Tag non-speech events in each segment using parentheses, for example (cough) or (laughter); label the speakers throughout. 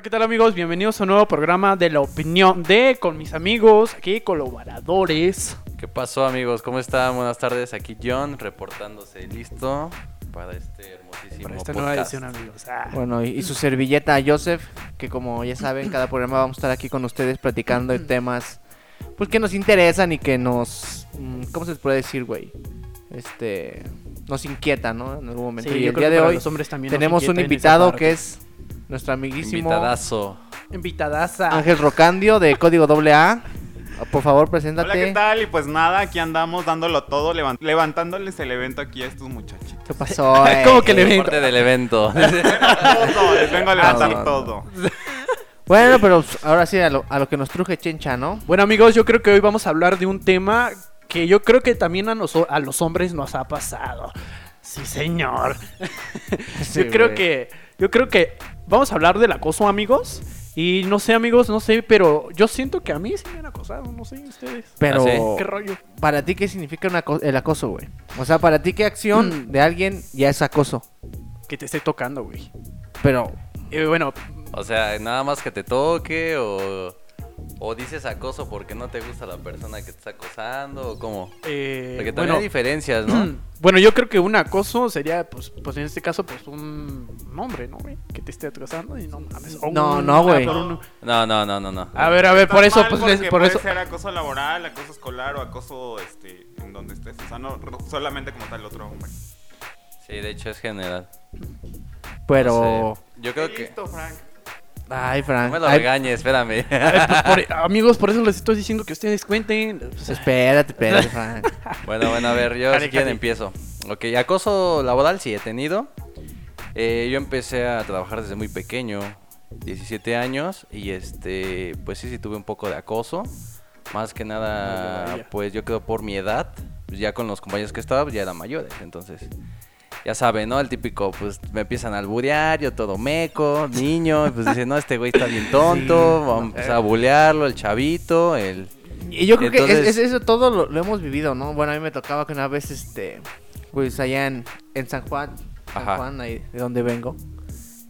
Speaker 1: Hola, ¿qué tal amigos? Bienvenidos a un nuevo programa de la opinión de con mis amigos, aquí colaboradores.
Speaker 2: ¿Qué pasó amigos? ¿Cómo están? Buenas tardes, aquí John reportándose listo para este hermosísimo
Speaker 1: Para esta
Speaker 2: podcast.
Speaker 1: nueva edición, amigos. Ah.
Speaker 3: Bueno, y, y su servilleta Joseph, que como ya saben, cada programa vamos a estar aquí con ustedes platicando de temas pues que nos interesan y que nos mm, ¿cómo se les puede decir, güey? Este nos inquieta, ¿no? En algún momento.
Speaker 1: Sí,
Speaker 3: y
Speaker 1: yo
Speaker 3: el
Speaker 1: creo
Speaker 3: día
Speaker 1: que
Speaker 3: de
Speaker 1: para
Speaker 3: hoy
Speaker 1: los hombres también nos
Speaker 3: tenemos un
Speaker 1: inquieta en esa
Speaker 3: invitado
Speaker 1: parte.
Speaker 3: que es nuestro amiguísimo
Speaker 2: Invitadazo.
Speaker 1: invitadaza.
Speaker 3: Ángel Rocandio de Código AA. Por favor, preséntate.
Speaker 4: Hola, ¿qué tal? Y pues nada, aquí andamos dándolo todo, levan- levantándoles el evento aquí a estos muchachitos.
Speaker 3: ¿Qué pasó? (laughs) eh?
Speaker 1: ¿Cómo que le ven?
Speaker 2: Parte del evento. (laughs)
Speaker 4: todo, les vengo a levantar todo.
Speaker 3: Bueno, pero ahora sí a lo, a lo que nos truje Chencha, ¿no?
Speaker 1: Bueno amigos, yo creo que hoy vamos a hablar de un tema que yo creo que también a, nos- a los hombres nos ha pasado. Sí, señor.
Speaker 3: Sí, (laughs)
Speaker 1: yo creo que yo creo que vamos a hablar del acoso, amigos. Y no sé, amigos, no sé, pero yo siento que a mí sí me han acosado, no sé ustedes.
Speaker 3: Pero
Speaker 2: ¿Ah, sí?
Speaker 1: ¿Qué rollo?
Speaker 3: para ti qué significa un aco- el acoso, güey? O sea, para ti qué acción de alguien ya es acoso.
Speaker 1: Que te esté tocando, güey.
Speaker 3: Pero
Speaker 1: Eh, bueno,
Speaker 2: o sea, nada más que te toque o, o dices acoso porque no te gusta la persona que te está acosando o cómo.
Speaker 1: eh,
Speaker 2: Porque también
Speaker 1: bueno,
Speaker 2: hay diferencias, ¿no? (clears throat)
Speaker 1: bueno, yo creo que un acoso sería, pues, pues en este caso, pues un hombre, ¿no, güey? Que te esté acosando y no mames.
Speaker 3: No, no, güey.
Speaker 1: ah, un-
Speaker 2: No, no, no, no, no.
Speaker 1: A ver, a ver, por eso, pues, por
Speaker 4: puede
Speaker 1: eso.
Speaker 4: ser acoso laboral, acoso escolar o acoso este, en donde estés. O sea, no solamente como tal otro hombre.
Speaker 2: Sí, de hecho es general.
Speaker 3: pero
Speaker 2: No sé. Yo creo que...
Speaker 4: Listo, Frank.
Speaker 3: Ay,
Speaker 2: No
Speaker 3: Frank.
Speaker 2: me lo regañes, espérame.
Speaker 1: Pues, por- amigos, por eso les estoy diciendo que ustedes cuenten. Sea,
Speaker 3: espérate, espérate, (laughs) Frank.
Speaker 2: Bueno, bueno, a ver, yo
Speaker 1: Cali,
Speaker 2: si quieren
Speaker 1: cali.
Speaker 2: empiezo. Ok, acoso laboral sí he tenido. Eh, yo empecé a trabajar desde muy pequeño, 17 años, y este, pues sí, sí tuve un poco de acoso. Más que nada, pues yo creo por mi edad, pues, ya con los compañeros que estaba, pues, ya eran mayores, entonces... Ya saben, ¿no? El típico, pues me empiezan a alburear, yo todo meco, niño, y pues dicen, no, este güey está bien tonto, vamos a empezar a bulearlo, el chavito, el...
Speaker 3: Y yo creo que
Speaker 2: Entonces-
Speaker 3: es, es- eso todo lo, lo hemos vivido, ¿no? Bueno, a mí me tocaba que una vez, este, pues allá en, en San Juan, San
Speaker 2: Ajá.
Speaker 3: Juan, ahí de donde vengo,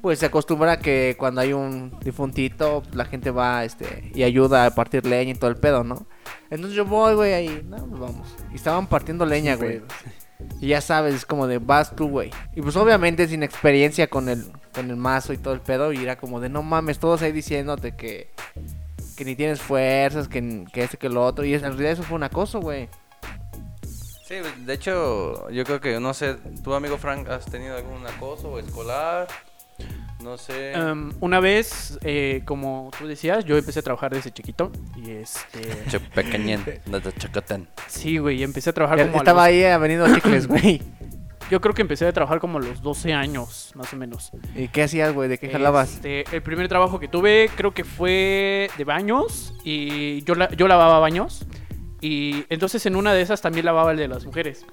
Speaker 3: pues se acostumbra que cuando hay un difuntito, la gente va, este, y ayuda a partir leña y todo el pedo, ¿no? Entonces yo voy, güey, ahí, no, pues vamos. Y estaban partiendo leña, güey. Y ya sabes, es como de vas tú, güey. Y pues obviamente sin experiencia con el, con el mazo y todo el pedo. Y era como de no mames, todos ahí diciéndote que, que ni tienes fuerzas, que, que este, que lo otro. Y en realidad eso fue un acoso, güey.
Speaker 2: Sí, de hecho, yo creo que, no sé, tu amigo Frank, ¿has tenido algún acoso escolar? No sé.
Speaker 1: Em, una vez, eh, como tú decías, yo empecé a trabajar desde chiquito. Y este.
Speaker 2: Che, pequeñín, desde Chacatán.
Speaker 1: Sí, güey, empecé a trabajar como. a
Speaker 3: Estaba
Speaker 1: los-
Speaker 3: ahí veniendo chicles, güey.
Speaker 1: Yo creo que empecé a trabajar como a los 12 años, más o menos.
Speaker 3: ¿Y qué hacías, güey? ¿De qué jalabas?
Speaker 1: Este, el primer trabajo que tuve creo que fue de baños y yo, la- yo lavaba baños y entonces en una de esas también lavaba el de las mujeres.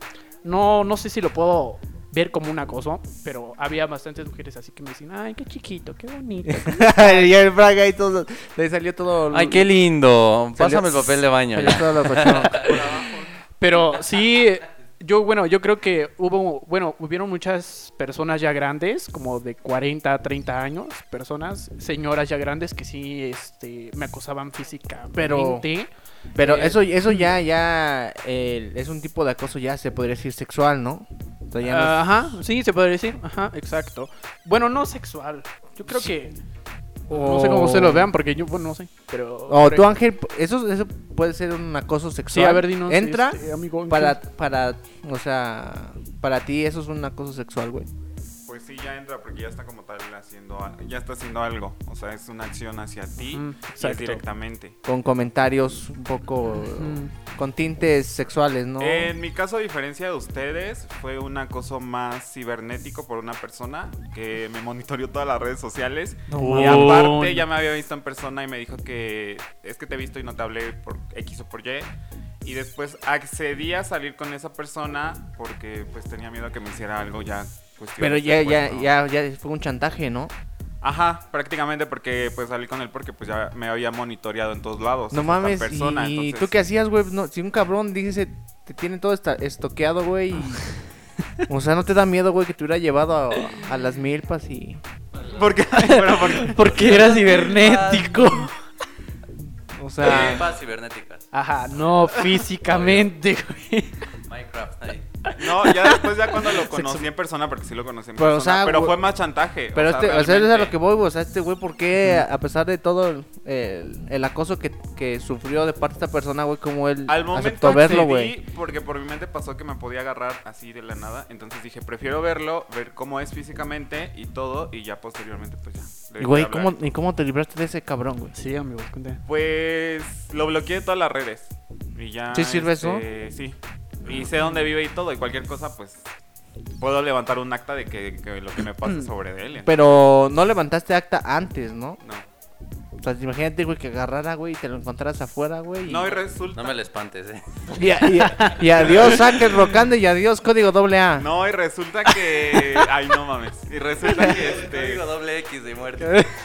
Speaker 1: No, no sé si lo puedo ver como un acoso, pero había bastantes mujeres así que me decían, ay, qué chiquito, qué bonito. (laughs)
Speaker 3: y el Frank ahí todo, le salió todo...
Speaker 2: Ay, qué lindo.
Speaker 3: Salió-
Speaker 2: Pásame el papel de baño. (laughs)
Speaker 1: Pero sí, yo, bueno, yo creo que hubo, bueno, hubieron muchas personas ya grandes, como de 40, 30 años, personas, señoras ya grandes que sí, este, me acosaban físicamente.
Speaker 3: Pero- Pero
Speaker 1: Eh,
Speaker 3: eso, eso ya, ya, eh, es un tipo de acoso ya se podría decir sexual, ¿no? No es-
Speaker 1: Ajá, sí, se puede decir. Ajá, exacto. Bueno, no sexual. Yo creo que. No sé cómo se lo vean, porque yo, bueno, no sé. Pero.
Speaker 3: O tú, Ángel, eso, eso puede ser un acoso
Speaker 1: Sí,
Speaker 3: sexual.
Speaker 1: a ver, dinos.
Speaker 3: Entra
Speaker 1: este, amigo, ¿en
Speaker 3: para, para, o sea, para ti eso es un acoso sexual, güey.
Speaker 4: Pues sí, ya entra porque ya está como tal haciendo, a- ya está haciendo algo. O sea, es una acción hacia ti y es directamente.
Speaker 3: Con comentarios un poco, con tintes sexuales, ¿no?
Speaker 4: En mi caso, a diferencia de ustedes, fue un acoso más cibernético por una persona que me monitoreó todas las redes sociales.
Speaker 3: No
Speaker 4: y aparte ya me había visto en persona y me dijo que es que te he visto y no te hablé por X o por Y. Y después accedí a salir con esa persona porque pues tenía miedo a que me hiciera algo ya. Cuestión
Speaker 3: Pero ya, ya,
Speaker 4: secuestro.
Speaker 3: ya, ya fue un chantaje, ¿no?
Speaker 4: Ajá, prácticamente porque pues salí con él porque pues ya me había monitoreado en todos lados.
Speaker 3: No mames,
Speaker 4: persona,
Speaker 3: y
Speaker 4: entonces-
Speaker 3: tú qué hacías, güey, no, si un cabrón dice, te tiene todo esta- estoqueado, güey, y- (laughs) o sea, no te da miedo, güey, que te hubiera llevado a, a las milpas y...
Speaker 4: Porque, (laughs) pero porque-
Speaker 1: Porque era cibernético. (laughs)
Speaker 3: O sea,
Speaker 2: Paz cibernéticas.
Speaker 1: Ajá, no físicamente, güey.
Speaker 2: Minecraft. ahí.
Speaker 4: No, ya después, ya cuando lo (laughs) conocí en persona, porque sí lo conocí en
Speaker 3: Pero, o
Speaker 4: persona,
Speaker 3: sea,
Speaker 4: pero fue más chantaje.
Speaker 3: pero
Speaker 4: o sea,
Speaker 3: este, o sea, es a lo que voy. O sea, este güey, ¿por qué, a pesar de todo el, el- el acoso que, que sufrió de parte de esta persona, güey, como él
Speaker 4: Al momento
Speaker 3: aceptó verlo, güey?
Speaker 4: porque por mi mente pasó que me podía agarrar así de la nada. Entonces dije, prefiero verlo, ver cómo es físicamente y todo, y ya posteriormente, pues ya.
Speaker 3: Y, güey. ¿cómo, ¿y cómo te libraste de ese cabrón, güey?
Speaker 1: Sí, amigo, cuéntame.
Speaker 4: Pues lo bloqueé de todas las redes. Y ya.
Speaker 3: ¿Sí sirve eso?
Speaker 4: este, Sí. Y sé dónde vive y todo, y cualquier cosa, pues puedo levantar un acta de que, que lo que me pase sobre él.
Speaker 3: Pero no levantaste acta antes, ¿no?
Speaker 4: No.
Speaker 3: O sea, imagínate, güey, que agarrara, güey, y te lo encontraras afuera, güey. Y,
Speaker 4: No, y resulta.
Speaker 2: No me le espantes, eh. (laughs)
Speaker 3: y, y- y adiós, Ángel Rocande, y adiós, código doble A.
Speaker 4: No, y resulta que. (laughs) Ay, no mames. Y resulta que este.
Speaker 2: Digo doble X de muerte. (laughs)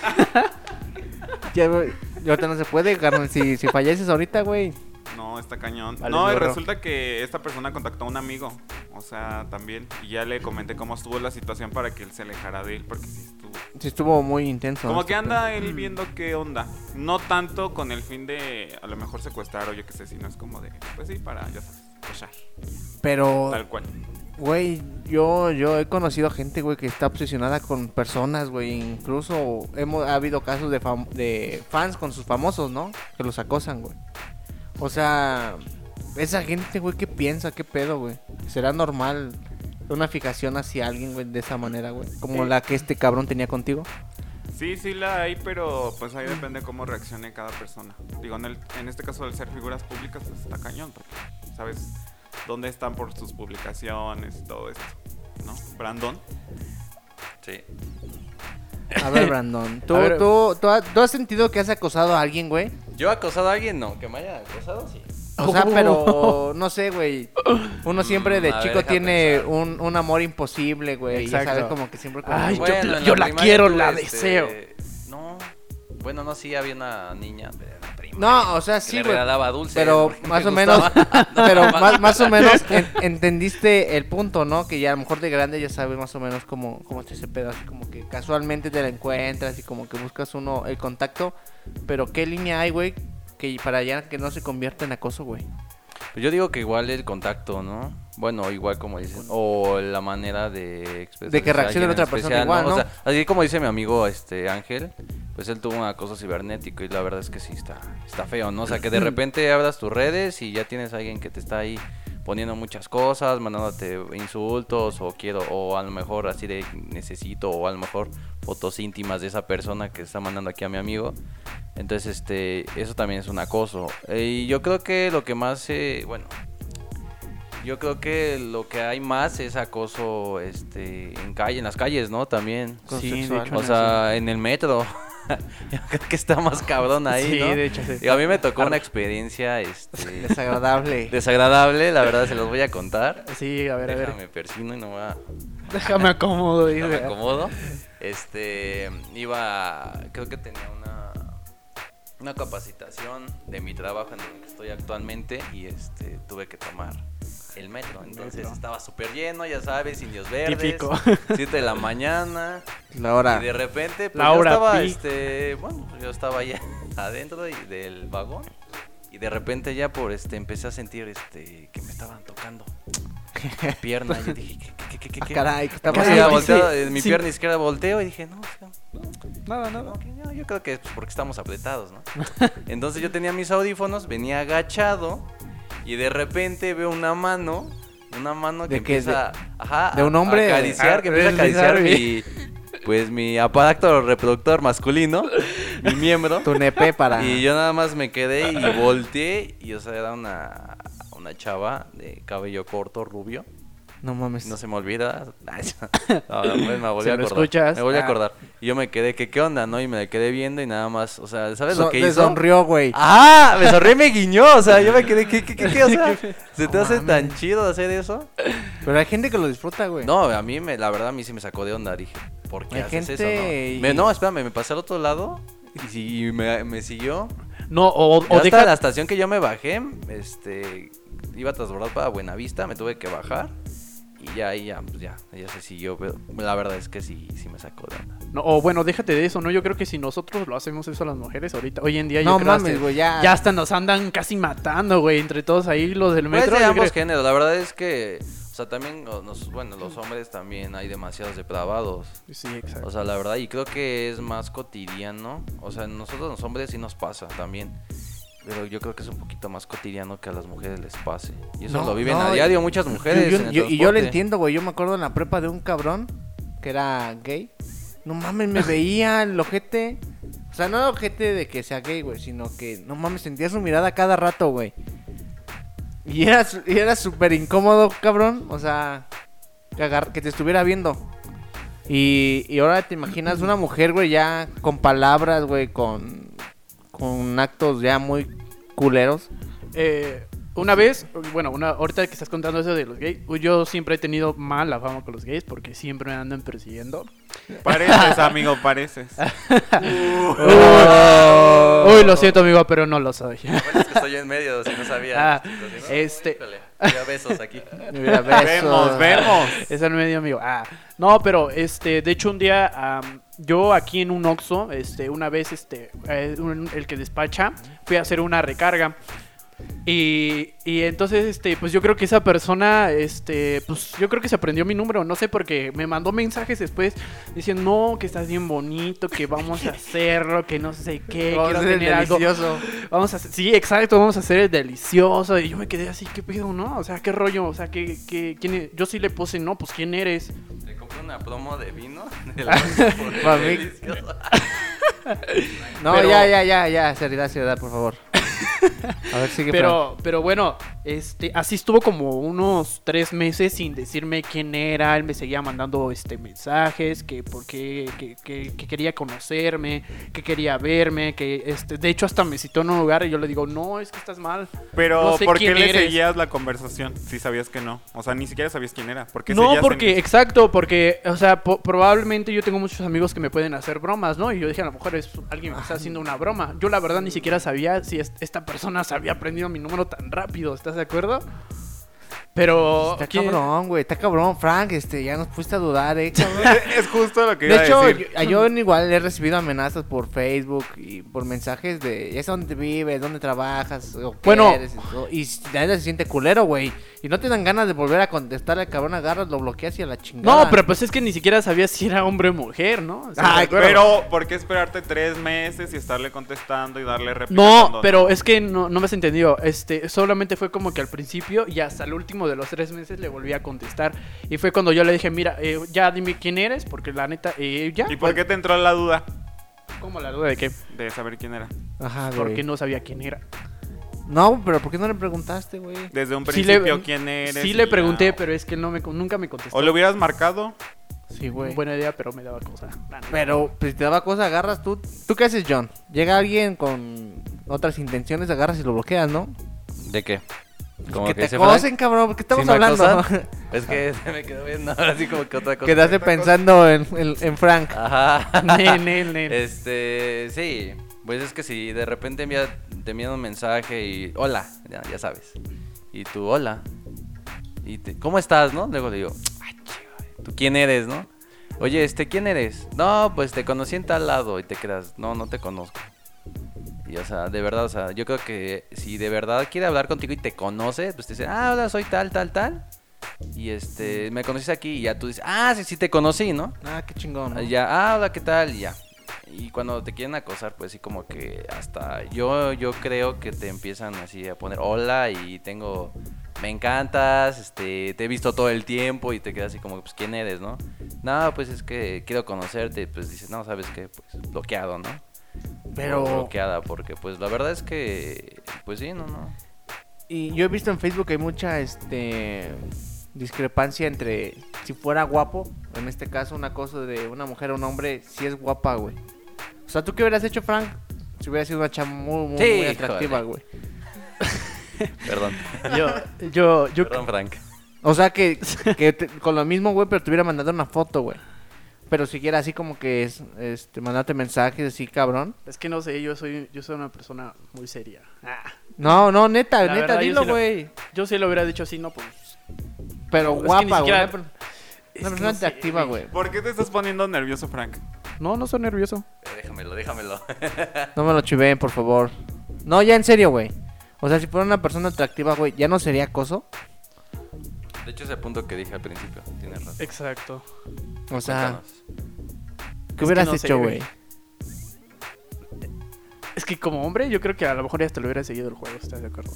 Speaker 3: Ya, güey, y ahorita no se puede, carnal. Si, si falleces ahorita, güey.
Speaker 4: No, está cañón.
Speaker 1: Vale,
Speaker 4: no, y resulta que esta persona contactó a un amigo. O sea, también. Y ya le comenté cómo estuvo la situación para que él se alejara de él. Porque sí estuvo.
Speaker 3: Sí, estuvo muy intenso.
Speaker 4: Como
Speaker 3: este
Speaker 4: que anda
Speaker 1: Mm.
Speaker 4: él viendo qué onda. No tanto con el fin de a lo mejor secuestrar o yo qué sé, sino es como de. Pues sí, para, ya sabes, cochar.
Speaker 3: Pero,
Speaker 4: Tal cual.
Speaker 3: güey, yo, yo he conocido gente, güey, que está obsesionada con personas, güey. Incluso hemos, ha habido casos de, fam- de fans con sus famosos, ¿no? Que los acosan, güey. O sea, esa gente, güey, ¿qué piensa? ¿Qué pedo, güey? ¿Será normal una fijación hacia alguien, güey, de esa manera, güey? Como
Speaker 4: Sí.
Speaker 3: la que este cabrón tenía contigo.
Speaker 4: Sí, sí la hay, pero pues ahí depende cómo reaccione cada persona. Digo, en, el, en este caso al ser figuras públicas, pues está cañón, porque sabes dónde están por sus publicaciones y todo esto, ¿no? Brandon.
Speaker 2: Sí.
Speaker 3: A ver, Brandon, (laughs) ¿tú,
Speaker 1: A ver.
Speaker 3: tú, tú, has- tú has sentido que has acosado a alguien, güey?
Speaker 2: ¿Yo he acosado a alguien? No. ¿Que me haya acosado? Sí.
Speaker 3: O sea,
Speaker 1: Oh.
Speaker 3: pero no sé, güey. Uno siempre de
Speaker 2: a
Speaker 3: chico tiene un, un amor imposible, güey. Ya
Speaker 1: Exacto.
Speaker 3: sabes como que siempre como
Speaker 1: Ay, yo- la quiero, la
Speaker 2: este,
Speaker 1: deseo.
Speaker 2: Bueno, no, sí, había una niña. prima,
Speaker 3: No, o sea,
Speaker 2: que
Speaker 3: sí, güey.
Speaker 2: regalaba dulces.
Speaker 3: Pero más
Speaker 2: me
Speaker 3: o menos, (laughs)
Speaker 2: gustaba.
Speaker 3: pero más, más o menos (laughs) en- entendiste el punto, ¿no? Que ya a lo mejor de grande ya sabes más o menos cómo, cómo está ese pedo, así como que casualmente te la encuentras y como que buscas uno el contacto, pero ¿qué línea hay, güey? Que para ya que no se convierta en acoso, güey.
Speaker 2: Pues yo digo que igual el contacto, ¿no? Bueno, igual como dicen. O la manera de expresar.
Speaker 3: De que reaccione la otra persona igual, ¿no?
Speaker 2: O sea, así como dice mi amigo este Ángel, pues él tuvo un acoso cibernético y la verdad es que sí está, está feo, ¿no? O sea, que de repente abras tus redes y ya tienes a alguien que te está ahí poniendo muchas cosas, mandándote insultos o quiero, o a lo mejor así de necesito, o a lo mejor fotos íntimas de esa persona que está mandando aquí a mi amigo. Entonces, este, eso también es un acoso. Eh, y yo creo que lo que más, eh, bueno, yo creo que lo que hay más es acoso, este, en calle, en las calles, ¿no? También.
Speaker 1: Sí, de hecho,
Speaker 2: O sea, en el metro. Yo (laughs) creo que está más cabrón ahí,
Speaker 1: Sí,
Speaker 2: ¿no?
Speaker 1: de hecho, sí.
Speaker 2: Digo, a mí me tocó una experiencia, este, (laughs)
Speaker 3: Desagradable.
Speaker 2: desagradable, la verdad se los voy a contar.
Speaker 1: Sí, a ver, a ver.
Speaker 2: Déjame persino y no va.
Speaker 1: Déjame acomodo,
Speaker 2: No me acomodo. Este, iba, creo que tenía una, una capacitación de mi trabajo en el que estoy actualmente y este, tuve que tomar el metro. Entonces
Speaker 1: Metro.
Speaker 2: estaba súper lleno, ya sabes, indios verdes.
Speaker 1: Típico. (laughs)
Speaker 2: 7 de la mañana.
Speaker 3: La hora.
Speaker 2: Y de repente, pues
Speaker 1: La
Speaker 2: yo
Speaker 1: hora
Speaker 2: estaba,
Speaker 1: pi.
Speaker 2: este, bueno, yo estaba allá (laughs) adentro y- del vagón. Y de repente ya por este empecé a sentir este que me estaban tocando la pierna. Y yo dije, ¿qué, qué, qué, qué,
Speaker 3: Ah,
Speaker 2: qué?
Speaker 3: caray, ¿qué está
Speaker 2: Pues
Speaker 3: pasando?
Speaker 2: volteo, en mi
Speaker 1: sí.
Speaker 2: pierna izquierda volteo y dije, no, o sea,
Speaker 1: Nada,
Speaker 2: no,
Speaker 1: nada.
Speaker 2: que no, yo creo que es porque estamos apretados, ¿no? (laughs) Entonces yo tenía mis audífonos, venía agachado y de repente veo una mano, una mano que empieza, ajá,
Speaker 3: de un
Speaker 2: a-
Speaker 3: hombre?
Speaker 2: a acariciar, que
Speaker 1: Ah,
Speaker 2: empieza a acariciar mi, pues mi aparato reproductor masculino, mi miembro.
Speaker 3: Tu nepe para...
Speaker 2: Y yo nada más me quedé y volteé y o sea, era una, una chava de cabello corto, rubio.
Speaker 3: No mames.
Speaker 2: No se me olvida. (laughs) (laughs) No, pues me volví a acordar.
Speaker 1: escuchas.
Speaker 2: Me volví a
Speaker 3: Ah.
Speaker 2: acordar. Y yo me quedé, que qué onda, no? Y me quedé viendo y nada más, o sea, ¿sabes
Speaker 3: So-
Speaker 2: lo que hizo?
Speaker 3: sonrió, güey.
Speaker 2: ¡Ah! Me sonrió y me guiñó. O sea, yo me quedé, ¿qué, qué, qué, qué? O sea, (laughs) ¿se te
Speaker 3: No
Speaker 2: hace
Speaker 3: mames.
Speaker 2: tan chido hacer eso?
Speaker 3: Pero hay gente que lo disfruta, güey.
Speaker 2: No, a mí, me, la verdad, a mí sí me sacó de onda. Dije, ¿por qué
Speaker 3: Hay
Speaker 2: haces
Speaker 3: gente
Speaker 2: eso? No? Me- no, espérame, me pasé al otro lado y, me, me siguió.
Speaker 1: No, o, o
Speaker 2: hasta
Speaker 1: deja.
Speaker 2: la estación que yo me bajé, este, iba a transbordar para Buenavista, me tuve que bajar y ya ahí ya, pues ya, ella se siguió, pero la verdad es que sí, sí me sacó de onda.
Speaker 1: No, o bueno, déjate de eso, ¿no? Yo creo que si nosotros lo hacemos eso a las mujeres ahorita, hoy en día,
Speaker 3: No
Speaker 1: yo creo
Speaker 3: mames,
Speaker 1: hasta-
Speaker 3: güey, ya.
Speaker 1: ya hasta nos andan casi matando, güey, entre todos ahí los del
Speaker 2: Pues
Speaker 1: metro.
Speaker 2: de
Speaker 1: yo
Speaker 2: ambos
Speaker 1: creo-
Speaker 2: géneros, la verdad es que, o sea, también, nos- bueno, los hombres también hay demasiados depravados.
Speaker 1: Sí, exacto.
Speaker 2: O sea, la verdad, y creo que es más cotidiano. O sea, nosotros los hombres sí nos pasa también. Pero yo creo que es un poquito más cotidiano que a las mujeres les pase. Y eso
Speaker 3: No,
Speaker 2: lo viven
Speaker 3: no,
Speaker 2: a diario muchas mujeres.
Speaker 3: Yo-
Speaker 2: en el
Speaker 3: yo- y yo lo entiendo, güey. Yo me acuerdo en la prepa de un cabrón que era gay. No mames, me (laughs) veía el ojete. O sea, no el ojete de que sea gay, güey, sino que no mames, sentía su mirada cada rato, güey. Y era y era súper incómodo, cabrón. O sea, que, agar- que te estuviera viendo. Y, y ahora te imaginas una mujer, güey, ya con palabras, güey, con, con actos ya muy culeros.
Speaker 1: Eh, una vez, bueno, una, ahorita que estás contando eso de los gays, yo siempre he tenido mala fama con los gays porque siempre me andan persiguiendo.
Speaker 4: Pareces, (laughs) amigo, pareces.
Speaker 1: Uy, lo siento, amigo, pero no lo soy.
Speaker 2: Bueno, es que estoy en medio, si no sabía.
Speaker 1: Ah, este-
Speaker 2: había besos aquí. (laughs)
Speaker 3: Mira, besos.
Speaker 4: vemos, vemos.
Speaker 1: Es el medio amigo. Ah, no, pero este, de hecho un día yo aquí en un Oxxo, este, una vez este, eh, el que despacha, fui a hacer una recarga. Y, y entonces, este, pues yo creo que esa persona, este, pues yo creo que se aprendió mi número, no sé, porque me mandó mensajes después diciendo, no, que estás bien bonito, que vamos a (laughs) hacerlo, que no sé qué,
Speaker 3: Vamos a el
Speaker 1: algo.
Speaker 3: delicioso.
Speaker 1: Vamos a hacer, sí, exacto, vamos a hacer el delicioso. Y yo me quedé así, ¿qué pedo, no? O sea, ¿qué rollo? O sea, ¿qué, qué, quién es? Yo sí le puse, no, pues ¿quién eres?
Speaker 2: Te compré una promo de vino. (laughs) De
Speaker 3: mí. (laughs) No,
Speaker 1: Pero-
Speaker 3: ya, ya, ya, ya, seriedad, seriedad, por favor. A ver, sigue
Speaker 1: Pero, pero bueno, este, así estuvo como unos tres meses sin decirme quién era. Él me seguía mandando este mensajes, que por qué, que, que- que quería conocerme, que quería verme, que este, de hecho hasta me citó en un lugar y yo le digo, no, es que estás mal.
Speaker 4: Pero,
Speaker 1: No sé
Speaker 4: ¿por qué le
Speaker 1: eres.
Speaker 4: seguías la conversación si sabías que no? O sea, ni siquiera sabías quién era. ¿Por qué
Speaker 1: No,
Speaker 4: en-
Speaker 1: porque, exacto, porque, o sea, po- probablemente yo tengo muchos amigos que me pueden hacer bromas, ¿no? Y yo dije, a lo mejor es alguien me está haciendo una broma. Yo la verdad ni siquiera sabía si es- esta persona se había aprendido mi número tan rápido, ¿estás de acuerdo? Pero...
Speaker 3: Está
Speaker 1: ¿quién-
Speaker 3: cabrón, güey, está cabrón, Frank, este, ya nos pusiste a dudar, eh, cabrón. (laughs)
Speaker 4: es justo lo que iba
Speaker 3: De
Speaker 4: a
Speaker 3: hecho,
Speaker 4: decir.
Speaker 3: yo, yo igual he recibido amenazas por Facebook y por mensajes de, ya sé dónde vives, dónde trabajas, o qué
Speaker 1: Bueno.
Speaker 3: eres", y, y la se siente culero, güey. Y no te dan ganas de volver a contestarle al cabrón, agarras, lo bloqueas y a la chingada.
Speaker 1: No, pero pues es que ni siquiera sabía si era hombre o mujer, ¿no? ¿Estás de
Speaker 4: Ay, pero ¿por qué esperarte tres meses y estarle contestando y darle réplica?
Speaker 1: No, pero es que no, no me has entendido. Este, solamente fue como que al principio y hasta el último de los tres meses le volví a contestar. Y fue cuando yo le dije, mira, eh, ya dime quién eres, porque la neta, eh, ya.
Speaker 4: ¿Y por qué te entró la duda
Speaker 1: ¿Cómo la duda de qué?
Speaker 4: de saber quién era?
Speaker 3: Ajá, güey.
Speaker 1: Porque no sabía quién era.
Speaker 3: No, pero ¿por qué no le preguntaste, güey?
Speaker 4: Desde un
Speaker 1: Sí le-
Speaker 4: principio quién eres.
Speaker 1: Sí
Speaker 4: y
Speaker 1: le
Speaker 4: ya.
Speaker 1: pregunté, pero es que él no me, con- nunca me contestó.
Speaker 4: ¿O le hubieras marcado?
Speaker 3: Sí, güey.
Speaker 1: Buena idea, pero me daba cosa. la neta.
Speaker 3: Pero, pues, si te daba cosa, agarras tú. ¿Tú qué haces, John? Llega alguien con otras intenciones, agarras y lo bloqueas, ¿no?
Speaker 2: ¿De qué? Como
Speaker 3: que te
Speaker 2: dice Frank.
Speaker 3: acosen, cabrón, porque estamos
Speaker 2: ¿Sí me
Speaker 3: hablando.
Speaker 2: acosan? (laughs) Es que se me quedó viendo así como que otra cosa.
Speaker 3: Quedaste pensando en, en, en Frank.
Speaker 2: Ajá.
Speaker 1: Nel, nel, nel.
Speaker 2: Este, sí. Pues es que si de repente envía, te envían un mensaje y hola, ya, ya sabes. Y tú, hola. Y te, ¿cómo estás, no? Luego le digo, "Ay, chido, ¿tú quién eres, no? Oye, este, ¿quién eres? No, pues te conocí en tal lado y te quedas, no, no te conozco. Y o sea, de verdad, o sea, yo creo que si de verdad quiere hablar contigo y te conoce, pues te dice, ah, hola, soy tal, tal, tal. Y este, me conociste aquí y ya tú dices, ah, sí, sí te conocí, ¿no?
Speaker 3: Ah, qué chingón. ¿no?
Speaker 2: Ya, ah, hola, ¿qué tal? Y ya. Y cuando te quieren acosar, pues sí, como que hasta yo, yo creo que te empiezan así a poner hola y tengo, me encantas, este, te he visto todo el tiempo y te quedas así como, pues, ¿quién eres, no? No, pues es que quiero conocerte, pues dices, no, ¿sabes qué? Pues bloqueado, ¿no?
Speaker 3: Pero-
Speaker 2: O bloqueada, porque pues la verdad es que, pues sí, no, no.
Speaker 3: Y yo he visto en Facebook que hay mucha este discrepancia entre si fuera guapo, en este caso una cosa de una mujer o un hombre, si es guapa, güey. O sea, ¿tú qué hubieras hecho, Frank? Si hubiera sido una chava muy, muy,
Speaker 2: Sí,
Speaker 3: muy atractiva, güey.
Speaker 2: Perdón.
Speaker 1: Yo, yo, yo,
Speaker 2: Perdón, Frank.
Speaker 3: O sea, que, que te- con lo mismo, güey, pero te hubiera mandado una foto, güey. Pero siguiera así como que es, este, mandarte mensajes así, cabrón.
Speaker 1: es que no sé, yo soy, yo soy una persona muy seria. Ah,
Speaker 3: No, no, neta,
Speaker 1: La
Speaker 3: neta,
Speaker 1: verdad,
Speaker 3: dilo, güey.
Speaker 1: yo sí lo hubiera dicho así, no, pues.
Speaker 3: Pero guapa, güey.
Speaker 1: siquiera-
Speaker 3: Una persona
Speaker 1: no sé,
Speaker 3: atractiva,
Speaker 1: güey.
Speaker 4: ¿Por qué te estás poniendo nervioso, Frank?
Speaker 1: No, no soy nervioso.
Speaker 2: Eh, déjamelo, déjamelo. (laughs)
Speaker 3: No me lo chiveen, por favor. No, ya en serio, güey. O sea, si fuera una persona atractiva, güey, ¿ya no sería acoso?
Speaker 2: De hecho, ese punto que dije al principio, tienes razón.
Speaker 1: Exacto.
Speaker 3: O sea,
Speaker 2: Cuéntanos.
Speaker 3: ¿qué hubieras
Speaker 1: no
Speaker 3: hecho,
Speaker 1: güey.
Speaker 3: güey?
Speaker 1: Es que como hombre, yo creo que a lo mejor ya hasta lo hubiera seguido el juego, ¿estás de acuerdo?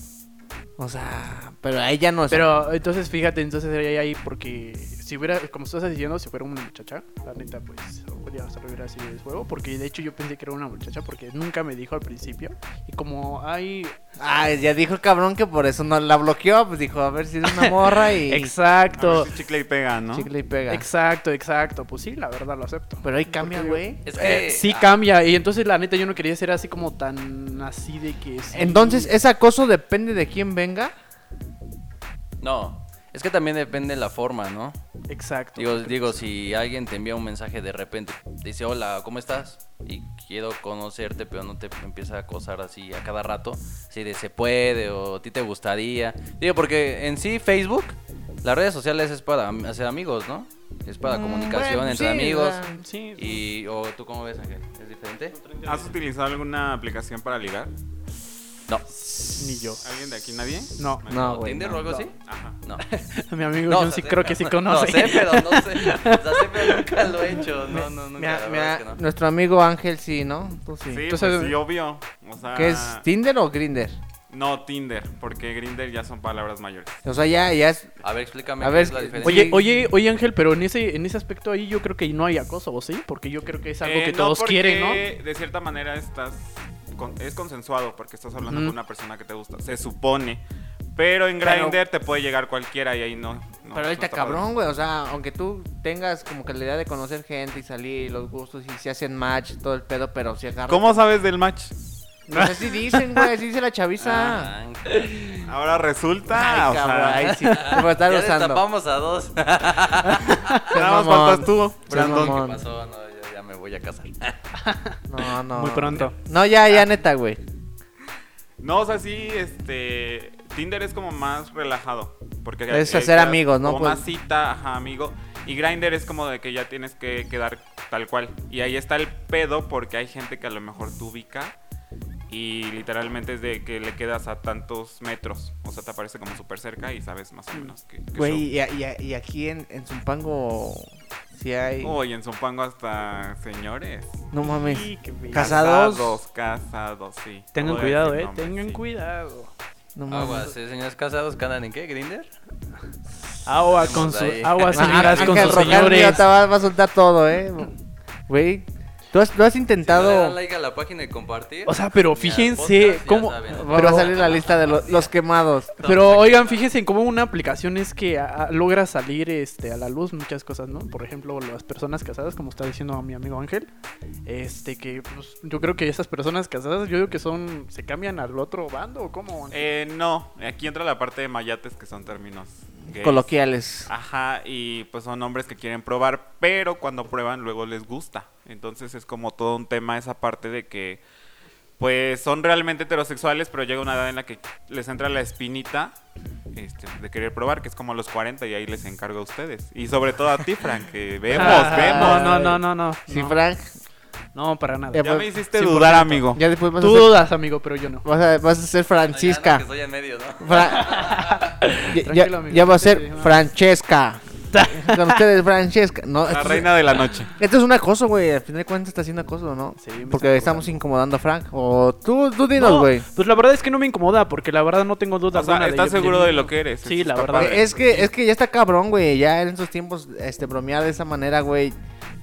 Speaker 3: O sea, pero ahí ya no es...
Speaker 1: Pero entonces fíjate, entonces sería ahí porque si hubiera, como estás diciendo, si fuera una muchacha, la neta, pues a hasta lo hubiera seguido el juego. Porque de hecho yo pensé que era una muchacha porque nunca me dijo al principio. Y como hay.
Speaker 3: Ah, ya dijo el cabrón que por eso no la bloqueó. Pues dijo, a ver si es una morra y... (laughs)
Speaker 4: A
Speaker 1: Exacto.
Speaker 4: ver si chicle y pega, ¿no?
Speaker 3: Chicle y pega.
Speaker 1: Exacto, exacto. Pues sí, la verdad lo acepto.
Speaker 3: Pero ahí cambia, güey.
Speaker 2: Es que.
Speaker 1: Eh, sí
Speaker 2: ah,
Speaker 1: cambia. Y entonces la neta yo no quería ser así como tan así de que. sí.
Speaker 3: Entonces, ¿ese acoso depende de quién venga?
Speaker 2: No, es que también depende de la forma, ¿no?
Speaker 1: Exacto.
Speaker 2: Digo, digo, si alguien te envía un mensaje de repente, te dice, hola, ¿cómo estás? Y quiero conocerte, pero no te empieza a acosar así a cada rato. Si de se puede o a ti te gustaría. Digo, porque en sí Facebook, las redes sociales es para hacer amigos, ¿no? Es para
Speaker 3: Mm,
Speaker 2: comunicación
Speaker 3: bueno,
Speaker 2: entre
Speaker 3: sí,
Speaker 2: amigos.
Speaker 1: Sí.
Speaker 2: Y, o tú cómo ves, Ángel, ¿es diferente?
Speaker 4: ¿Has utilizado alguna aplicación para ligar?
Speaker 2: No.
Speaker 1: Ni yo.
Speaker 4: ¿Alguien de aquí? ¿Nadie?
Speaker 1: No.
Speaker 3: No, güey.
Speaker 2: ¿Tinder
Speaker 3: no.
Speaker 2: o algo así?
Speaker 4: Ajá.
Speaker 2: No. (laughs)
Speaker 1: Mi amigo
Speaker 2: No,
Speaker 1: John
Speaker 2: o
Speaker 1: sí creo que sí
Speaker 2: no,
Speaker 1: conoce.
Speaker 2: No sé, pero no sé. (laughs) O sea, sé, pero nunca lo he hecho. No, no, nunca.
Speaker 3: Mira,
Speaker 2: la
Speaker 3: mira,
Speaker 2: verdad es que no.
Speaker 3: nuestro amigo Ángel sí, ¿no? Tú sí.
Speaker 4: Sí,
Speaker 1: Entonces-
Speaker 4: pues sí, obvio. O sea,
Speaker 3: ¿Qué es Tinder o Grinder?
Speaker 4: No, Tinder, porque Grinder ya son palabras mayores.
Speaker 3: O sea, ya, ya es.
Speaker 2: A ver, explícame
Speaker 3: A
Speaker 2: qué
Speaker 3: ver,
Speaker 2: es la diferencia.
Speaker 1: Oye,
Speaker 3: Sí.
Speaker 1: oye, oye Ángel, pero en ese, en ese aspecto ahí yo creo que no hay acoso, ¿o sí? Porque yo creo que es algo
Speaker 4: Eh,
Speaker 1: que
Speaker 4: no,
Speaker 1: todos
Speaker 4: porque
Speaker 1: quieren, ¿no?
Speaker 4: De cierta manera estás con- es consensuado porque estás hablando con una persona que te gusta, se supone. Pero en
Speaker 3: Pero-
Speaker 4: Grindr te puede llegar cualquiera y ahí no. no-
Speaker 3: Pero
Speaker 4: no
Speaker 3: ahorita
Speaker 4: está padre.
Speaker 3: cabrón, güey. O sea, aunque tú tengas como que la idea de conocer gente y salir, los gustos y se hacen match, todo el pedo, pero si agarras.
Speaker 4: ¿Cómo sabes del match?
Speaker 3: No sé si dicen, güey, así dice la chaviza.
Speaker 2: Ah,
Speaker 4: Ahora resulta.
Speaker 3: Ay,
Speaker 4: o sea,
Speaker 3: ahí sí. Me va a estar
Speaker 2: ya
Speaker 3: usando.
Speaker 2: destapamos a dos.
Speaker 4: nada más faltas tú, Brandon.
Speaker 2: ¿Qué pasó? No, voy a casar. (laughs)
Speaker 3: No, no.
Speaker 1: Muy pronto.
Speaker 3: No, ya, ya, neta, güey.
Speaker 4: No, o sea, sí, este. Tinder es como más relajado. Porque
Speaker 3: Es hacer amigos, ¿no?
Speaker 4: Como
Speaker 3: Pues-
Speaker 4: más cita, ajá, amigo. Y Grindr es como de que ya tienes que quedar tal cual. Y ahí está el pedo porque hay gente que a lo mejor tú ubica. Y literalmente es de que le quedas a tantos metros. O sea, te aparece como súper cerca y sabes más o menos que.
Speaker 3: Güey, y- y aquí en, en Zumpango, si hay.
Speaker 4: Uy, en Zumpango hasta señores.
Speaker 3: No mames.
Speaker 1: Sí.
Speaker 3: Casados.
Speaker 4: Casados, casados, sí.
Speaker 1: Tengan cuidado, eh.
Speaker 4: nombres,
Speaker 1: Tengan
Speaker 4: sí.
Speaker 1: cuidado.
Speaker 3: No mames.
Speaker 2: Aguas, ¿eh, señores casados que andan en qué? ¿Grinder?
Speaker 1: Agua con su,
Speaker 2: ahí.
Speaker 1: agua
Speaker 3: Ah,
Speaker 1: señoras con sus señores.
Speaker 3: te va, va a soltar todo, eh. Güey, ¿tú has, tú has
Speaker 2: Si no le
Speaker 3: intentado.
Speaker 2: dan like a la página y compartir.
Speaker 1: O sea, pero fíjense
Speaker 2: podcast,
Speaker 1: cómo-
Speaker 2: saben.
Speaker 3: Va
Speaker 1: Pero-
Speaker 3: a salir la lista de lo- los quemados.
Speaker 1: Pero oigan, fíjense en cómo una aplicación es que logra salir este a la luz muchas cosas, ¿no? Por ejemplo, las personas casadas, como está diciendo mi amigo Ángel, este que pues, yo creo que esas personas casadas, yo digo que son se cambian al otro bando o cómo.
Speaker 4: Eh, no, aquí entra la parte de mayates que son términos gays.
Speaker 3: Coloquiales.
Speaker 4: Ajá, y pues son hombres que quieren probar, pero cuando prueban luego les gusta. Entonces es como todo un tema esa parte de que pues son realmente heterosexuales, pero llega una edad en la que les entra la espinita este, de querer probar, que es como a los 40 y ahí les encargo a ustedes. Y sobre todo a ti, Frank, que (laughs) vemos,
Speaker 1: Ah,
Speaker 4: vemos.
Speaker 1: No, no, no, no.
Speaker 3: Sí,
Speaker 1: no,
Speaker 3: Frank.
Speaker 1: No, para nada.
Speaker 3: Ya
Speaker 4: Ya me hiciste
Speaker 1: 100%.
Speaker 4: dudar, amigo.
Speaker 3: Ya después vas a
Speaker 1: Tú
Speaker 3: ser,
Speaker 1: dudas, amigo, pero yo no.
Speaker 3: vas a, vas a ser
Speaker 2: No, ya no,
Speaker 3: Francisca.
Speaker 2: que estoy en medio, ¿no?
Speaker 3: Fra- (laughs) ya, ya- va a ser. Francesca. (laughs) Con ustedes, Francesca. No,
Speaker 4: La
Speaker 3: es-
Speaker 4: reina de la noche.
Speaker 3: esto es un acoso, güey. Al final de cuentas está haciendo acoso, ¿no?
Speaker 1: Sí, me
Speaker 3: Porque
Speaker 1: está
Speaker 3: estamos incomodando a Frank. O tú, tú dinos,
Speaker 1: No,
Speaker 3: güey.
Speaker 1: Pues la verdad es que no me incomoda, porque la verdad no tengo duda
Speaker 4: O sea,
Speaker 1: alguna de
Speaker 4: ¿estás seguro de lo que eres?
Speaker 1: Sí, la verdad.
Speaker 4: padre.
Speaker 3: Es que, es que ya está cabrón, güey. Ya en estos tiempos, este, bromear de esa manera, güey.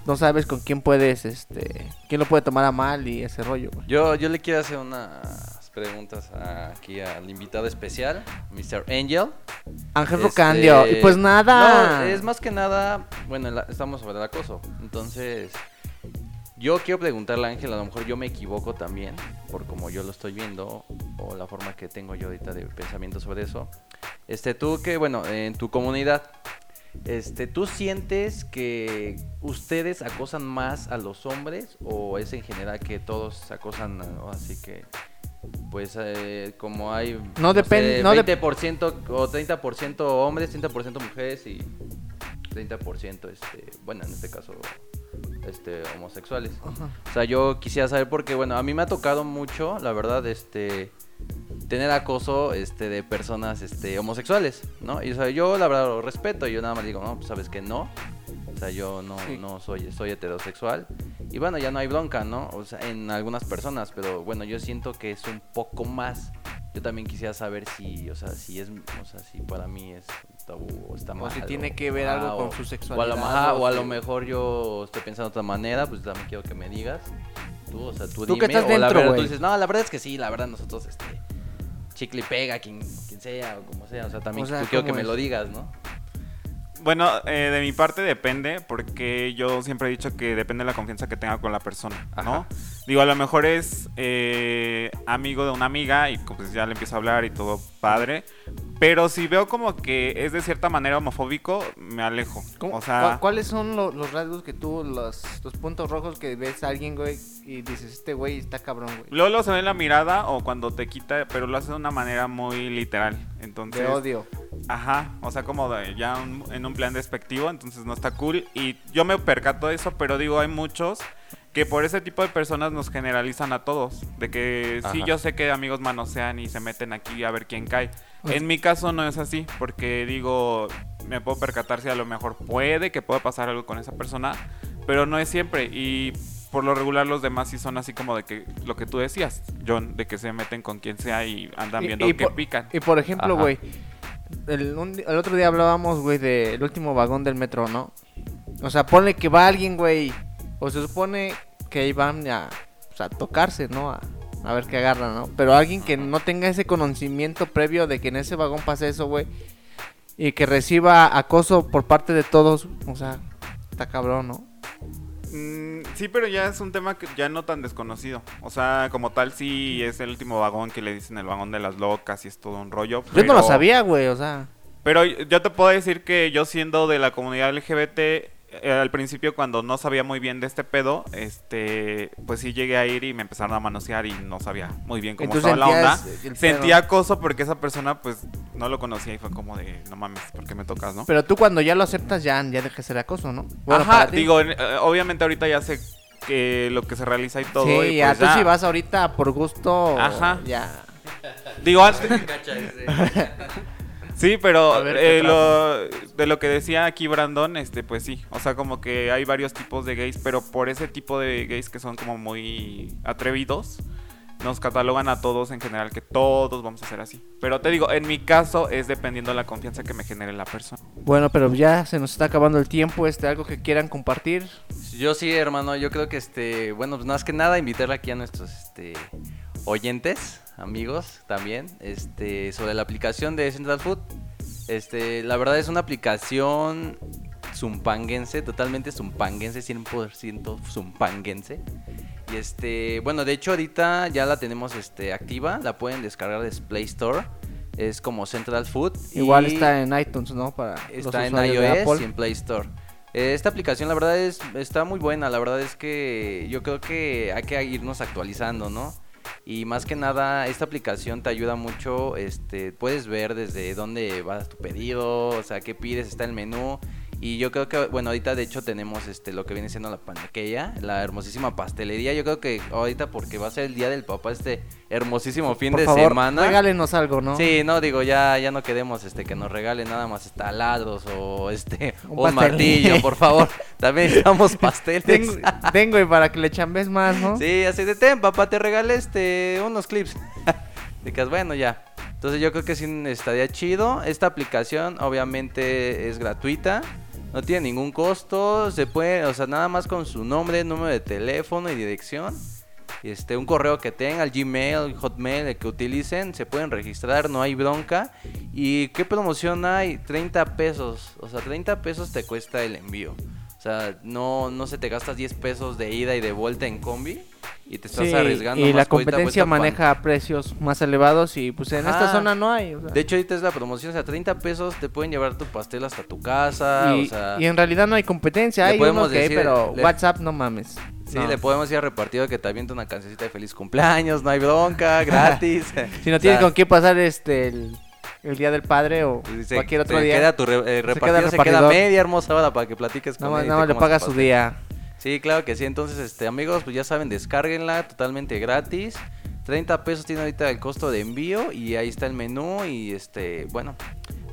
Speaker 3: No sabes con quién puedes, este, quién lo puede tomar a mal y ese rollo, güey.
Speaker 2: Yo, yo le quiero hacer unas preguntas aquí al invitado especial, Mr. Angel.
Speaker 3: Ángel
Speaker 2: Este,
Speaker 3: Rocandio. Y pues nada.
Speaker 2: No, es más que nada, bueno, la- estamos sobre el acoso. Entonces, yo quiero preguntarle a Ángel, a lo mejor yo me equivoco también, por como yo lo estoy viendo, o la forma que tengo yo ahorita de pensamiento sobre eso. Este, tú que, bueno, en tu comunidad, este, ¿tú sientes que ustedes acosan más a los hombres o es en general que todos acosan, así que, pues, eh, como hay,
Speaker 3: No depende-
Speaker 2: sé,
Speaker 3: no dep-
Speaker 2: 20% o 30% hombres, 30% mujeres y 30% este, bueno, en este caso este, homosexuales. O sea, yo quisiera saber porque, bueno, a mí me ha tocado mucho, la verdad, este tener acoso este de personas este homosexuales, ¿no? Y o sea, yo la verdad lo respeto, yo nada más digo, no, pues sabes que no. O sea, yo no,
Speaker 3: Sí.
Speaker 2: no soy, soy heterosexual. Y bueno, ya no hay bronca, ¿no? O sea, en algunas personas, pero bueno, yo siento que es un poco más. Yo también quisiera saber si, o sea, si es, o sea, si para mí es tabú o está
Speaker 3: O
Speaker 2: mal.
Speaker 3: si tiene que ver algo con su
Speaker 2: O a,
Speaker 3: sexualidad,
Speaker 2: lo, ajá, o a
Speaker 3: o
Speaker 2: lo mejor yo estoy pensando de otra manera, pues también quiero que me digas. Tú, o sea, tú,
Speaker 3: Tú que
Speaker 2: dime,
Speaker 3: estás
Speaker 2: o la
Speaker 3: dentro,
Speaker 2: verdad tú dices, no, la verdad es que sí, la verdad nosotros, este, chicle y pega, quien, quien sea, o como sea, o sea, también
Speaker 3: O sea,
Speaker 2: tú quiero que
Speaker 3: ¿cómo
Speaker 2: me
Speaker 3: es?
Speaker 2: lo digas, ¿no?
Speaker 4: Bueno, eh, de mi parte depende, porque yo siempre he dicho que depende de la confianza que tenga con la persona, ¿no? Digo, a lo mejor es eh, amigo de una amiga y pues ya le empiezo a hablar y todo padre, pero si veo como que es de cierta manera homofóbico, me alejo.
Speaker 3: ¿Cómo-
Speaker 4: O sea,
Speaker 3: ¿Cuáles son lo- los rasgos que tú, los, los puntos rojos que ves a alguien, güey, y dices, este güey está cabrón, güey?
Speaker 4: luego lo se ve en la mirada o cuando te quita, pero lo hace de una manera muy literal. Entonces,
Speaker 3: De odio.
Speaker 4: Ajá, o sea, como de- ya un- en un plan despectivo, entonces no está cool. Y yo me percato de eso, pero digo, hay muchos que por ese tipo de personas nos generalizan a todos. De que sí, yo sé que amigos manosean y se meten aquí a ver quién cae.
Speaker 3: Pues-
Speaker 4: En mi caso no es así, porque digo, me puedo percatar si a lo mejor puede que pueda pasar algo con esa persona, pero no es siempre. Y por lo regular los demás sí son así como de que lo que tú decías, John, de que se meten con quien sea y andan viendo
Speaker 3: y
Speaker 4: que
Speaker 3: por-
Speaker 4: pican.
Speaker 3: Y por ejemplo, güey, el, el otro día hablábamos, güey, del último vagón del metro, ¿no? O sea, ponle que va alguien, güey, o se supone que ahí van a, sea, a tocarse, ¿no? A, a ver qué agarran, ¿no? Pero alguien que no tenga ese conocimiento previo de que en ese vagón pase eso, güey, y que reciba acoso por parte de todos, o sea, está cabrón, ¿no?
Speaker 4: Mm, sí, pero ya es un tema que ya no tan desconocido. O sea, como tal, sí es el último vagón que le dicen el vagón de las locas y es todo un rollo.
Speaker 3: Yo no lo sabía, güey, o sea...
Speaker 4: Pero yo te puedo decir que yo siendo de la comunidad LGBT, eh, al principio cuando no sabía muy bien de este pedo, este, pues sí llegué a ir y me empezaron a manosear y no sabía muy bien cómo
Speaker 3: Entonces
Speaker 4: estaba la onda.
Speaker 3: el
Speaker 4: Sentía acoso porque esa persona pues no lo conocía y fue como de, no mames, ¿por qué me tocas, no?
Speaker 3: Pero tú cuando ya lo aceptas ya, ya deja de ser acoso, ¿no? Bueno,
Speaker 4: Ajá, digo, eh, obviamente ahorita ya sé que lo que se realiza y todo.
Speaker 3: sí,
Speaker 4: y
Speaker 3: ya
Speaker 4: pues
Speaker 3: tú
Speaker 4: ya.
Speaker 3: si vas ahorita por gusto,
Speaker 4: Ajá.
Speaker 3: ya.
Speaker 4: Digo, antes, (laughs) (laughs) Sí, pero
Speaker 3: A ver, ¿qué
Speaker 4: eh, lo- de lo que decía aquí Brandon, este, pues sí, o sea, como que hay varios tipos de gays, pero por ese tipo de gays que son como muy atrevidos, nos catalogan a todos en general que todos vamos a ser así. Pero te digo, en mi caso es dependiendo de la confianza que me genere la persona.
Speaker 3: Bueno, pero ya se nos está acabando el tiempo, este, algo que quieran compartir.
Speaker 2: Yo sí, hermano, yo creo que este, bueno, pues más que nada invitarle aquí a nuestros este oyentes, amigos también, este, sobre la aplicación de Central Food. Este, la verdad es una aplicación zumpanguense, totalmente zumpanguense, 100% zumpanguense. Y este, bueno, de hecho ahorita ya la tenemos este activa, la pueden descargar de Play Store. Es como Central Food.
Speaker 3: Igual
Speaker 2: y-
Speaker 3: está en iTunes, ¿no? Para los
Speaker 2: Está en iOS y en Play Store. Esta aplicación la verdad es está muy buena, la verdad es que yo creo que hay que irnos actualizando, ¿no? Y más que nada esta aplicación te ayuda mucho, este puedes ver desde dónde va tu pedido, o sea, qué pides, está el menú y yo creo que bueno, ahorita de hecho tenemos este lo que viene siendo la panaqueya, la hermosísima pastelería. Yo creo que ahorita porque va a ser el día del papá este hermosísimo fin
Speaker 3: Por
Speaker 2: de
Speaker 3: favor,
Speaker 2: semana.
Speaker 3: regálenos algo, ¿no?
Speaker 2: Sí, no, digo, ya, ya no queremos este, que nos regalen nada más este, taladros o este (laughs)
Speaker 3: Un
Speaker 2: martillo, por favor. También (laughs) necesitamos pasteles.
Speaker 3: Tengo, tengo y para que le chambes más, ¿no?
Speaker 2: Sí, así de ten, papá, te regalé este, unos clips. (laughs) Dicas, bueno, ya. Entonces yo creo que sí estaría chido. Esta aplicación obviamente es gratuita. No tiene ningún costo. Se puede, o sea, nada más con su nombre, número de teléfono y dirección. Este, un correo que tenga, el Gmail, Hotmail, el que utilicen, se pueden registrar, no hay bronca. ¿Y qué promoción hay? 30 pesos. O sea, 30 pesos te cuesta el envío. O sea, no, no se te gastas 10 pesos de ida y de vuelta en combi. Y te estás
Speaker 3: Sí,
Speaker 2: arriesgando.
Speaker 3: y
Speaker 2: más
Speaker 3: la
Speaker 2: ahorita
Speaker 3: competencia
Speaker 2: pan-
Speaker 3: maneja precios más elevados y pues en esta zona no hay. o sea.
Speaker 2: De hecho, ahorita es la promoción, o sea, 30 pesos te pueden llevar tu pastel hasta tu casa,
Speaker 3: y,
Speaker 2: o sea...
Speaker 3: y en realidad no hay competencia, hay
Speaker 2: podemos
Speaker 3: que hay,
Speaker 2: decir-
Speaker 3: pero
Speaker 2: le-
Speaker 3: WhatsApp no mames.
Speaker 2: Sí,
Speaker 3: No.
Speaker 2: le podemos ir a repartido que te avienta una cancioncita de feliz cumpleaños, no hay bronca, (laughs) gratis.
Speaker 3: Si no
Speaker 2: O
Speaker 3: tienes
Speaker 2: sea,
Speaker 3: con qué pasar este el, el día del padre o cualquier otro
Speaker 2: se
Speaker 3: día.
Speaker 2: Queda tu re- eh, se queda media hermosa hora para que platiques con él
Speaker 3: nada más
Speaker 2: te
Speaker 3: le
Speaker 2: tu
Speaker 3: su día.
Speaker 2: Sí, claro que sí. Entonces, este, amigos, pues ya saben, descárguenla totalmente gratis. 30 pesos tiene ahorita el costo de envío y ahí está el menú y este, bueno,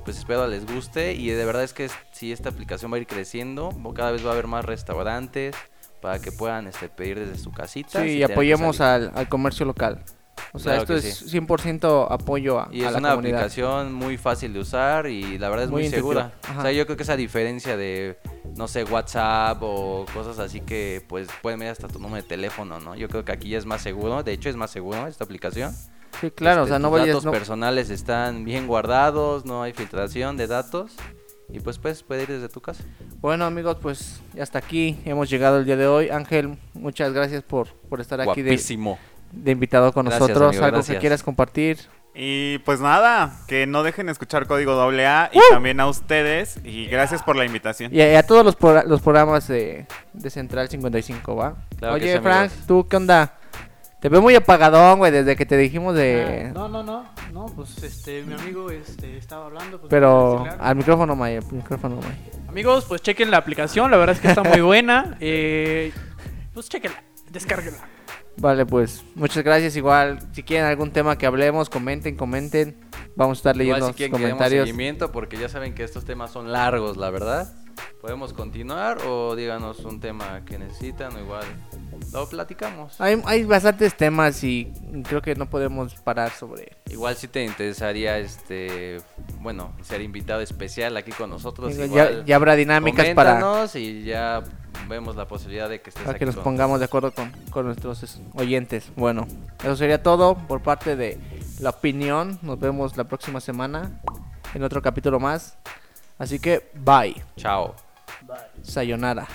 Speaker 2: pues espero les guste y de verdad es que si esta aplicación va a ir creciendo, cada vez va a haber más restaurantes para que puedan este, pedir desde su casita.
Speaker 3: Sí, y apoyemos al, al comercio local. O sea,
Speaker 2: Claro
Speaker 3: esto es 100% apoyo a,
Speaker 2: Y
Speaker 3: a
Speaker 2: es
Speaker 3: la
Speaker 2: una
Speaker 3: comunidad.
Speaker 2: aplicación muy fácil de usar y la verdad es
Speaker 3: Muy
Speaker 2: muy, segura. O sea, yo creo que esa diferencia de, no sé, WhatsApp o cosas así que pues pueden ver hasta tu número de teléfono, ¿no? Yo creo que aquí ya es más seguro. De hecho, es más seguro esta aplicación.
Speaker 3: Sí, claro, o
Speaker 2: Este,
Speaker 3: sea, no vayas...
Speaker 2: datos
Speaker 3: no-
Speaker 2: personales están bien guardados, no hay filtración de datos. Y pues puedes pedir desde tu casa.
Speaker 3: Bueno, amigos, pues hasta aquí hemos llegado el día de hoy. Ángel, muchas gracias por, por estar aquí de,
Speaker 2: Guapísimo.
Speaker 3: De invitado con
Speaker 2: Gracias,
Speaker 3: nosotros.
Speaker 2: amigo,
Speaker 3: Algo que
Speaker 2: gracias.
Speaker 3: quieras compartir.
Speaker 4: Y pues nada, que no dejen de escuchar Código AA y también a ustedes. Y gracias por la invitación.
Speaker 3: Y a, y a todos los, pro- los programas de, de Central 55, ¿va?
Speaker 2: Claro que
Speaker 3: Oye,
Speaker 2: sí,
Speaker 3: Frank. ¿tú qué onda? Te veo muy apagadón, güey, desde que te dijimos de...
Speaker 1: Ah, no, no, no, no, pues este, mi amigo este, estaba hablando. Pues,
Speaker 3: Pero al micrófono, May, al micrófono, May.
Speaker 1: Amigos, pues chequen la aplicación, la verdad es que está muy (laughs) buena. Eh, pues chequenla, descárguenla.
Speaker 3: Vale, pues muchas gracias. Igual, si quieren algún tema que hablemos, comenten, comenten. Vamos a estar leyendo
Speaker 2: Igual si
Speaker 3: los
Speaker 2: demos
Speaker 3: comentarios.
Speaker 2: seguimiento porque ya saben que estos temas son largos, la verdad. Podemos continuar o díganos un tema que necesitan o igual lo platicamos.
Speaker 3: Hay, hay bastantes temas y creo que no podemos parar sobre...
Speaker 2: Igual si te interesaría este, bueno, ser invitado especial aquí con nosotros.
Speaker 3: ya,
Speaker 2: igual,
Speaker 3: ya habrá dinámicas para,
Speaker 2: y ya vemos la posibilidad de que estés
Speaker 3: para
Speaker 2: aquí
Speaker 3: que nos
Speaker 2: con
Speaker 3: pongamos de acuerdo con, con nuestros es- oyentes. Bueno, eso sería todo por parte de la opinión. Nos vemos la próxima semana en otro capítulo más. Así que, bye.
Speaker 2: Chao.
Speaker 3: Sayonara.